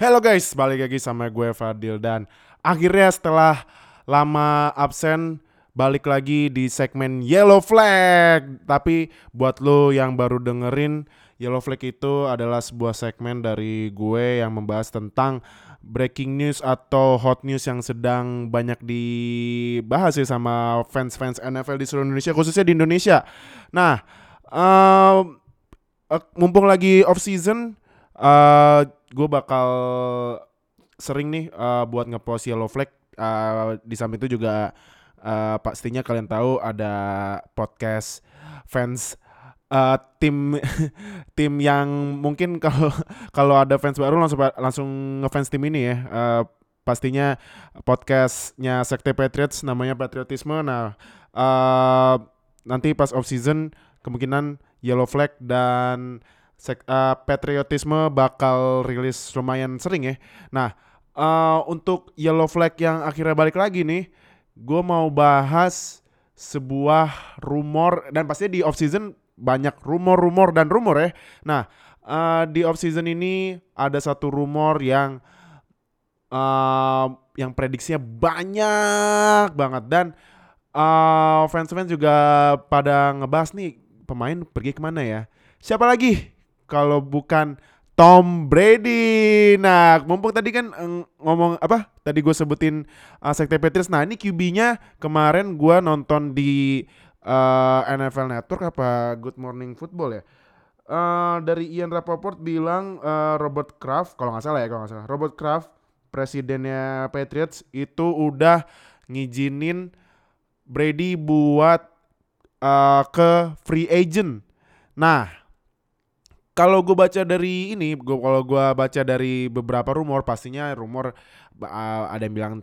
Hello guys, balik lagi sama gue Fadil dan akhirnya setelah lama absen balik lagi di segmen Yellow Flag. Tapi buat lo yang baru dengerin Yellow Flag itu adalah sebuah segmen dari gue yang membahas tentang breaking news atau hot news yang sedang banyak dibahas ya sama fans-fans NFL di seluruh Indonesia khususnya di Indonesia. Nah, um, mumpung lagi off season, uh, gue bakal sering nih uh, buat ngepost yellow flag. Uh, di samping itu juga uh, pastinya kalian tahu ada podcast fans uh, tim tim yang mungkin kalau kalau ada fans baru langsung langsung ngefans tim ini ya. Uh, pastinya podcastnya Sekte Patriots namanya Patriotisme. Nah uh, nanti pas off season kemungkinan Yellow Flag dan sek, uh, patriotisme bakal rilis lumayan sering ya. Nah, uh, untuk Yellow Flag yang akhirnya balik lagi nih, gue mau bahas sebuah rumor dan pastinya di off season banyak rumor-rumor dan rumor ya. Nah, uh, di off season ini ada satu rumor yang uh, yang prediksinya banyak banget dan uh, fans-fans juga pada ngebahas nih pemain pergi ke mana ya. Siapa lagi kalau bukan Tom Brady. Nah, mumpung tadi kan eh, ngomong apa? Tadi gue sebutin uh, Sekte Patriots. Nah, ini QB-nya kemarin gue nonton di uh, eh, NFL Network apa Good Morning Football ya. Uh, dari Ian Rapoport bilang uh, Robert Kraft, kalau nggak salah ya, kalau nggak salah, Robert Kraft, presidennya Patriots itu udah ngizinin Brady buat uh, ke free agent. Nah, kalau gue baca dari ini, gue kalau gue baca dari beberapa rumor, pastinya rumor uh, ada yang bilang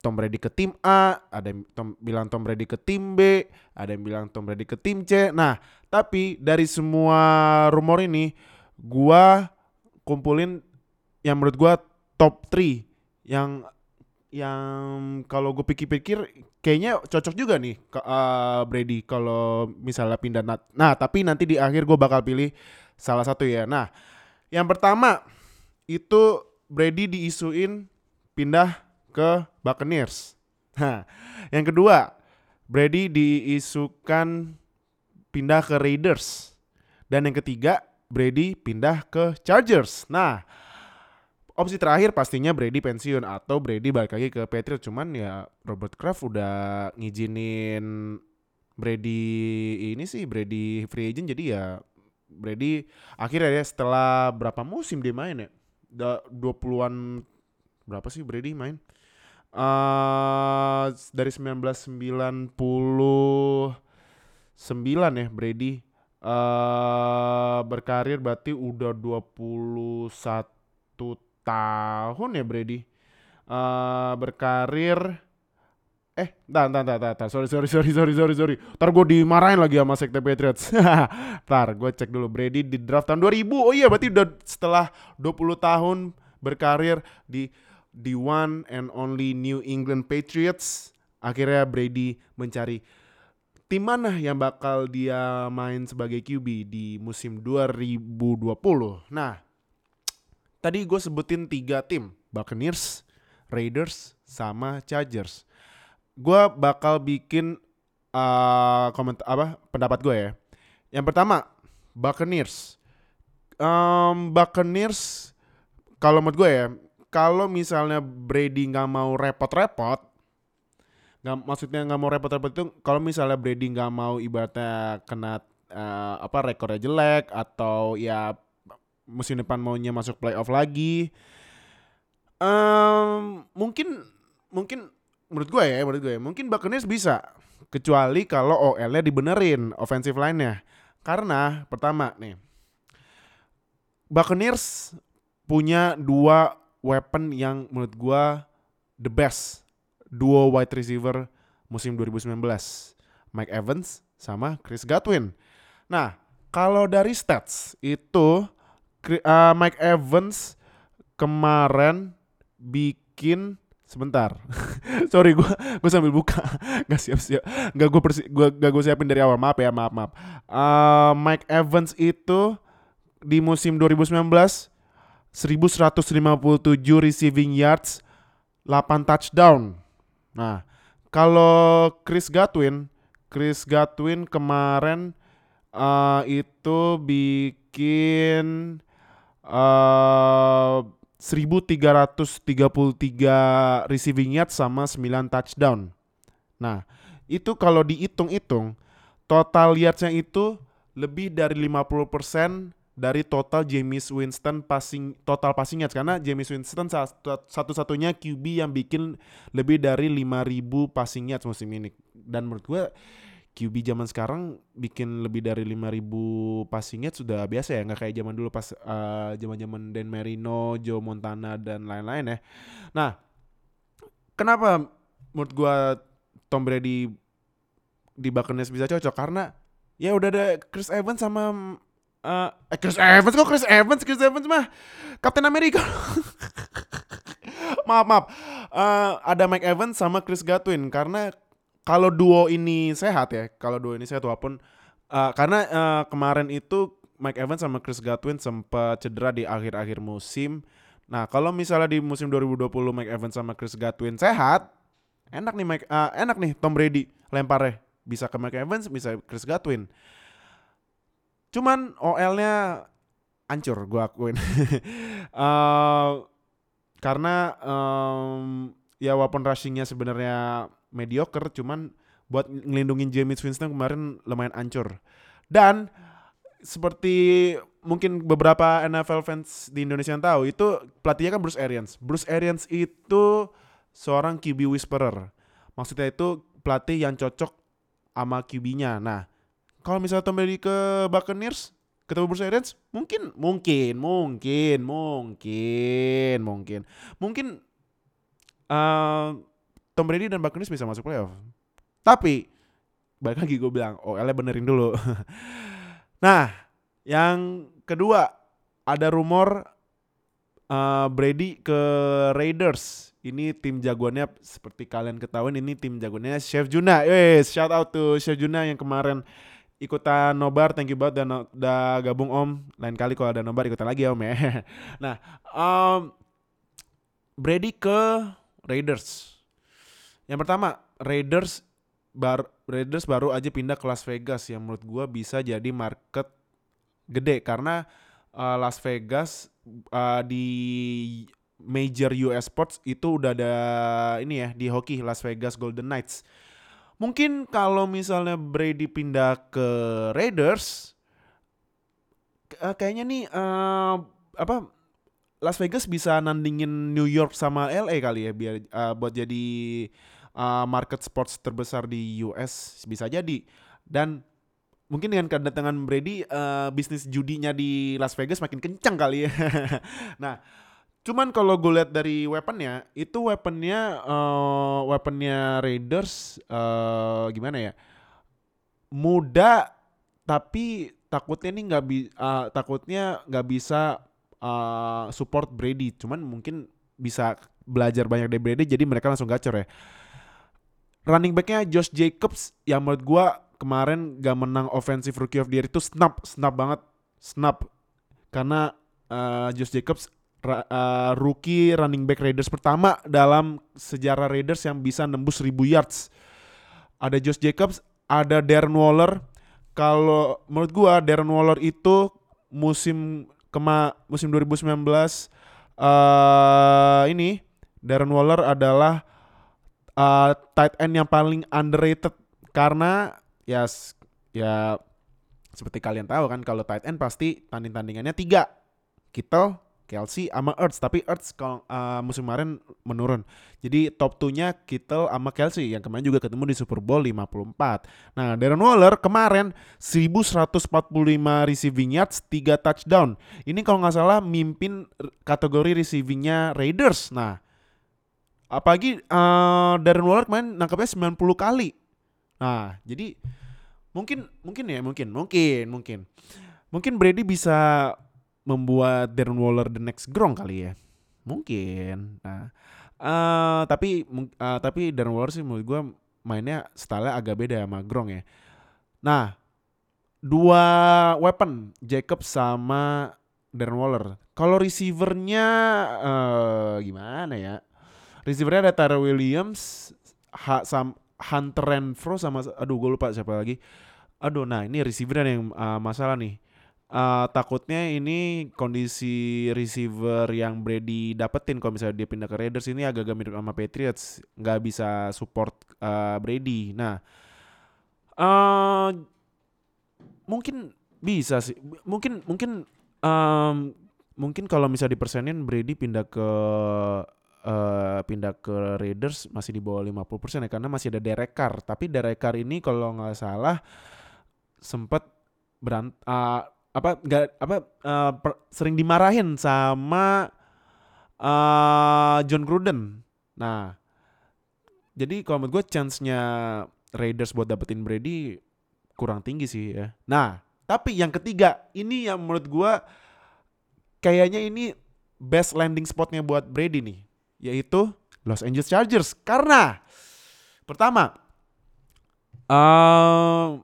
Tom Brady ke tim A, ada yang Tom, bilang Tom Brady ke tim B, ada yang bilang Tom Brady ke tim C. Nah, tapi dari semua rumor ini, gue kumpulin yang menurut gue top 3 yang yang kalau gue pikir-pikir kayaknya cocok juga nih ke uh, Brady kalau misalnya pindah nah, nah tapi nanti di akhir gue bakal pilih salah satu ya. Nah, yang pertama itu Brady diisuin pindah ke Buccaneers. Nah, yang kedua Brady diisukan pindah ke Raiders. Dan yang ketiga Brady pindah ke Chargers. Nah, opsi terakhir pastinya Brady pensiun atau Brady balik lagi ke Patriots. Cuman ya Robert Kraft udah ngizinin Brady ini sih Brady free agent jadi ya Brady akhirnya ya setelah berapa musim dia main ya? Da, 20-an berapa sih Brady main? Uh, dari 1999 ya Brady uh, berkarir berarti udah 21 tahun ya Brady. Uh, berkarir Eh, entar, entar, entar, entar, sorry, sorry, sorry, sorry, sorry, sorry. Ntar gue dimarahin lagi sama Sekte Patriots. ntar gue cek dulu Brady di draft tahun 2000. Oh iya, berarti udah setelah 20 tahun berkarir di di one and only New England Patriots. Akhirnya Brady mencari tim mana yang bakal dia main sebagai QB di musim 2020. Nah, tadi gue sebutin tiga tim. Buccaneers, Raiders, sama Chargers gue bakal bikin uh, komentar apa pendapat gue ya. Yang pertama Buccaneers. Um, Buccaneers kalau menurut gue ya, kalau misalnya Brady nggak mau repot-repot, nggak maksudnya nggak mau repot-repot itu kalau misalnya Brady nggak mau ibaratnya kena uh, apa rekornya jelek atau ya musim depan maunya masuk playoff lagi, um, mungkin mungkin menurut gue ya, menurut gue ya, mungkin Buccaneers bisa kecuali kalau OL-nya dibenerin offensive line-nya. Karena pertama nih Buccaneers punya dua weapon yang menurut gue the best duo wide receiver musim 2019. Mike Evans sama Chris Godwin. Nah, kalau dari stats itu uh, Mike Evans kemarin bikin sebentar. Sorry gue gue sambil buka. Nggak siap siap nggak gue persi gue gak gue siapin dari awal. Maaf ya maaf maaf. Uh, Mike Evans itu di musim 2019 1157 receiving yards, 8 touchdown. Nah, kalau Chris Godwin, Chris Godwin kemarin uh, itu bikin uh, 1333 receiving yards sama 9 touchdown. Nah, itu kalau dihitung-hitung total yardsnya itu lebih dari 50% dari total James Winston passing total passing yards karena James Winston satu-satunya QB yang bikin lebih dari 5000 passing yards musim ini dan menurut gue QB zaman sekarang bikin lebih dari 5000 passing yards sudah biasa ya nggak kayak zaman dulu pas uh, zaman-zaman Dan Marino, Joe Montana dan lain-lain ya. Nah, kenapa menurut gue Tom Brady di Buccaneers bisa cocok? Karena ya udah ada Chris Evans sama uh, eh Chris Evans kok Chris Evans? Chris Evans mah Captain America. Maaf maaf. Uh, ada Mike Evans sama Chris Godwin karena kalau duo ini sehat ya kalau duo ini sehat walaupun uh, karena uh, kemarin itu Mike Evans sama Chris Godwin sempat cedera di akhir-akhir musim nah kalau misalnya di musim 2020 Mike Evans sama Chris Godwin sehat enak nih Mike uh, enak nih Tom Brady lemparnya bisa ke Mike Evans, bisa Chris Godwin. Cuman OL-nya hancur gue akuin. uh, karena um, ya walaupun rushingnya sebenarnya mediocre, cuman buat ngelindungin James Winston kemarin lumayan hancur. Dan seperti mungkin beberapa NFL fans di Indonesia yang tahu itu pelatihnya kan Bruce Arians. Bruce Arians itu seorang QB whisperer. Maksudnya itu pelatih yang cocok sama QB-nya. Nah, kalau misalnya Tom Brady ke Buccaneers, ketemu Bruce Arians, mungkin, mungkin, mungkin, mungkin, mungkin, mungkin uh, Tom Brady dan Buccaneers bisa masuk playoff. Tapi, balik lagi gue bilang, oh LA benerin dulu. nah, yang kedua, ada rumor uh, Brady ke Raiders ini tim jagoannya seperti kalian ketahuan ini tim jagoannya Chef Juna. Yes, shout out to Chef Juna yang kemarin ikutan nobar. Thank you banget udah, udah gabung Om. Lain kali kalau ada nobar ikutan lagi ya Om ya. nah, um, Brady ke Raiders. Yang pertama, Raiders bar Raiders baru aja pindah ke Las Vegas yang menurut gua bisa jadi market gede karena uh, Las Vegas uh, di major US sports itu udah ada ini ya di hoki Las Vegas Golden Knights. Mungkin kalau misalnya Brady pindah ke Raiders uh, kayaknya nih uh, apa Las Vegas bisa nandingin New York sama LA kali ya biar uh, buat jadi uh, market sports terbesar di US bisa jadi dan mungkin dengan kedatangan Brady uh, bisnis judinya di Las Vegas makin kencang kali ya. nah, Cuman kalau gue lihat dari weaponnya, itu weaponnya uh, weaponnya Raiders uh, gimana ya? Muda tapi takutnya nih nggak bi uh, takutnya nggak bisa uh, support Brady. Cuman mungkin bisa belajar banyak dari Brady jadi mereka langsung gacor ya. Running backnya Josh Jacobs yang menurut gue kemarin gak menang offensive rookie of the year itu snap snap banget snap karena uh, Josh Jacobs uh, rookie running back Raiders pertama dalam sejarah Raiders yang bisa nembus 1000 yards. Ada Josh Jacobs, ada Darren Waller. Kalau menurut gua Darren Waller itu musim kema musim 2019 uh, eh, ini Darren Waller adalah uh, tight end yang paling underrated karena ya ya seperti kalian tahu kan kalau tight end pasti tanding tandingannya tiga Kittle, Kelsey sama Ertz tapi Ertz kalau uh, musim kemarin menurun. Jadi top 2-nya Kittle sama Kelsey yang kemarin juga ketemu di Super Bowl 54. Nah, Darren Waller kemarin 1145 receiving yards, 3 touchdown. Ini kalau nggak salah mimpin kategori receivingnya Raiders. Nah, apalagi uh, Darren Waller kemarin nangkapnya 90 kali. Nah, jadi mungkin mungkin ya, mungkin, mungkin, mungkin. Mungkin Brady bisa membuat Darren Waller the next Gronk kali ya mungkin nah uh, tapi uh, tapi Darren Waller sih menurut gue mainnya style agak beda sama Gronk ya nah dua weapon Jacob sama Darren Waller. Kalau receivernya uh, gimana ya? Receivernya ada Tara Williams, ha, sam, Hunter Renfro sama aduh gue lupa siapa lagi. Aduh, nah ini receiver yang uh, masalah nih. Uh, takutnya ini kondisi receiver yang Brady dapetin kalau misalnya dia pindah ke Raiders ini agak-agak mirip sama Patriots, nggak bisa support uh, Brady. Nah, uh, mungkin bisa sih, mungkin mungkin um, mungkin kalau misalnya dipersenin Brady pindah ke uh, pindah ke Raiders masih di bawah 50% ya karena masih ada Derek Carr. Tapi Derek Carr ini kalau nggak salah sempat berant uh, apa nggak apa uh, per, sering dimarahin sama uh, John Gruden. Nah, jadi kalau menurut gue chance-nya Raiders buat dapetin Brady kurang tinggi sih ya. Nah, tapi yang ketiga ini yang menurut gue kayaknya ini best landing spotnya buat Brady nih, yaitu Los Angeles Chargers. Karena pertama, uh,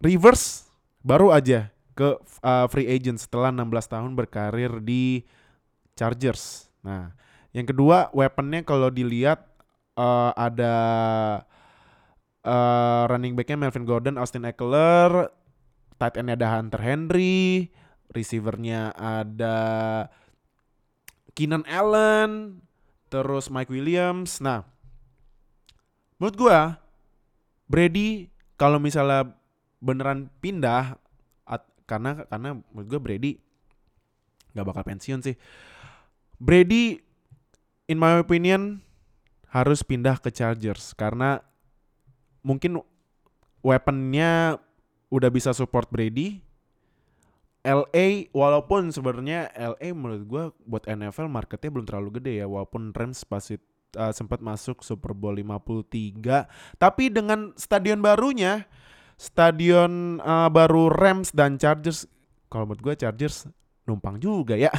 Rivers baru aja ke uh, free agent setelah 16 tahun berkarir di Chargers. Nah, yang kedua weaponnya kalau dilihat uh, ada uh, running backnya Melvin Gordon, Austin Eckler, tight endnya ada Hunter Henry, receivernya ada Keenan Allen, terus Mike Williams. Nah, menurut gua Brady kalau misalnya beneran pindah at, karena karena menurut gue Brady nggak bakal pensiun sih. Brady in my opinion harus pindah ke Chargers karena mungkin weaponnya udah bisa support Brady. LA walaupun sebenarnya LA menurut gue buat NFL marketnya belum terlalu gede ya walaupun Rams pasti uh, sempat masuk Super Bowl 53 tapi dengan stadion barunya stadion uh, baru Rams dan Chargers kalau menurut gue Chargers numpang juga ya.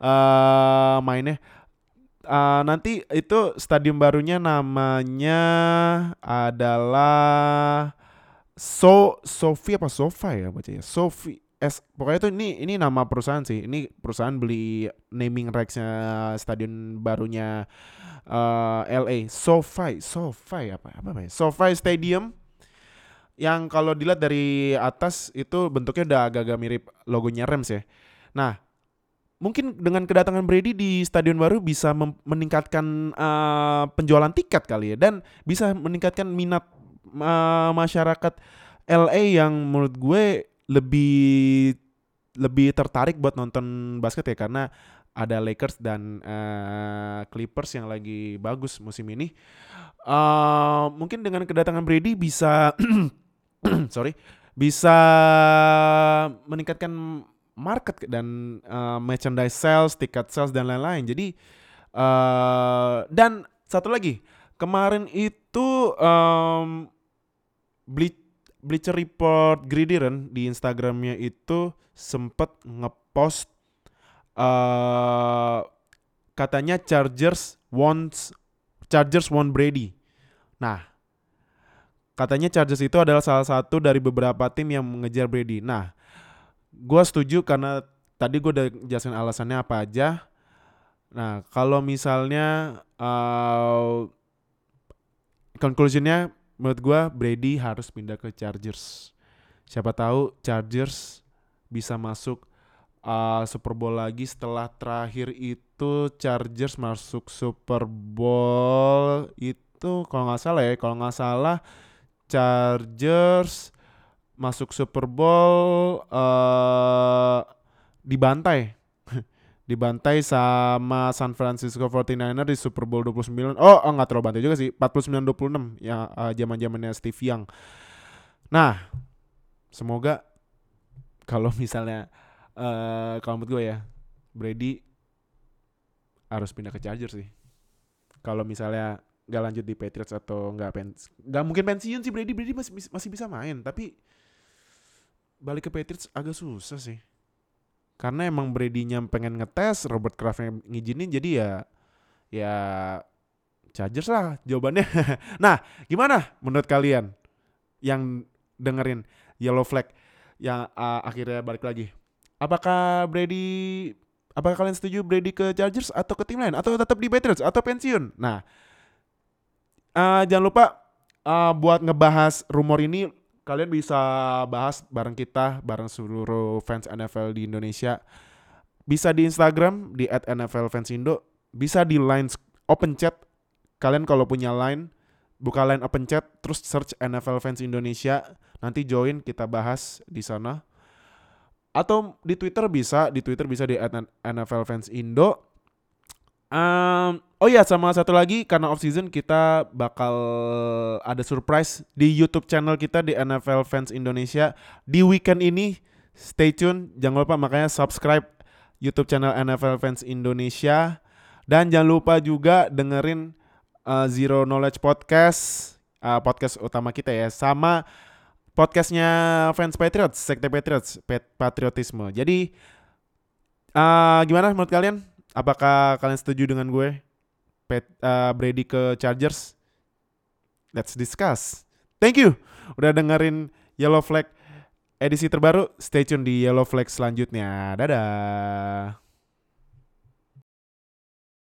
Uh, mainnya. Uh, nanti itu stadion barunya namanya adalah So Sofi apa Sofa ya bacanya? Sofi S pokoknya itu ini ini nama perusahaan sih. Ini perusahaan beli naming rights-nya stadion barunya uh, LA SoFi SoFi apa apa namanya? SoFi Stadium. Yang kalau dilihat dari atas itu bentuknya udah agak-agak mirip logonya Rams ya. Nah, mungkin dengan kedatangan Brady di stadion baru bisa meningkatkan uh, penjualan tiket kali ya. Dan bisa meningkatkan minat uh, masyarakat LA yang menurut gue lebih lebih tertarik buat nonton basket ya karena ada Lakers dan uh, Clippers yang lagi bagus musim ini. Uh, mungkin dengan kedatangan Brady bisa sorry bisa meningkatkan market dan uh, merchandise sales, tiket sales dan lain-lain. Jadi uh, dan satu lagi kemarin itu um, Bleacher Report Gridiron di Instagramnya itu sempet ngepost uh, katanya Chargers wants Chargers want Brady. Nah, Katanya Chargers itu adalah salah satu dari beberapa tim yang mengejar Brady. Nah, gue setuju karena tadi gue udah jelasin alasannya apa aja. Nah, kalau misalnya uh, conclusionnya menurut gue Brady harus pindah ke Chargers. Siapa tahu Chargers bisa masuk uh, Super Bowl lagi setelah terakhir itu Chargers masuk Super Bowl itu kalau nggak salah ya, kalau nggak salah Chargers masuk Super Bowl uh, dibantai dibantai sama San Francisco 49er di Super Bowl 29. Oh, oh terlalu bantai juga sih. 49-26 ya uh, zaman-zamannya Steve Young. Nah, semoga kalau misalnya uh, kalau menurut gue ya Brady harus pindah ke Chargers sih. Kalau misalnya nggak lanjut di Patriots atau nggak pens nggak mungkin pensiun sih Brady Brady masih masih bisa main tapi balik ke Patriots agak susah sih karena emang Brady-nya pengen ngetes Robert Kraft yang ngizinin jadi ya ya Chargers lah jawabannya. Nah gimana menurut kalian yang dengerin Yellow Flag? Yang uh, akhirnya balik lagi. Apakah Brady apakah kalian setuju Brady ke Chargers atau ke tim lain? Atau tetap di Patriots atau pensiun? Nah, uh, jangan lupa uh, buat ngebahas rumor ini kalian bisa bahas bareng kita bareng seluruh fans NFL di Indonesia. Bisa di Instagram di @nflfansindo, bisa di line open chat. Kalian kalau punya line buka line open chat terus search NFL Fans Indonesia, nanti join kita bahas di sana. Atau di Twitter bisa, di Twitter bisa di NFL Fans Indo. Um, oh iya sama satu lagi karena off season kita bakal ada surprise di YouTube channel kita di NFL Fans Indonesia di weekend ini. Stay tune, jangan lupa makanya subscribe YouTube channel NFL Fans Indonesia dan jangan lupa juga dengerin uh, Zero Knowledge Podcast, uh, podcast utama kita ya, sama podcastnya Fans Patriots, Sekte Patriots, Patriotisme. Jadi uh, gimana menurut kalian? Apakah kalian setuju dengan gue? Pet, uh, Brady ke Chargers? Let's discuss. Thank you udah dengerin Yellow Flag edisi terbaru. Stay tune di Yellow Flag selanjutnya. Dadah.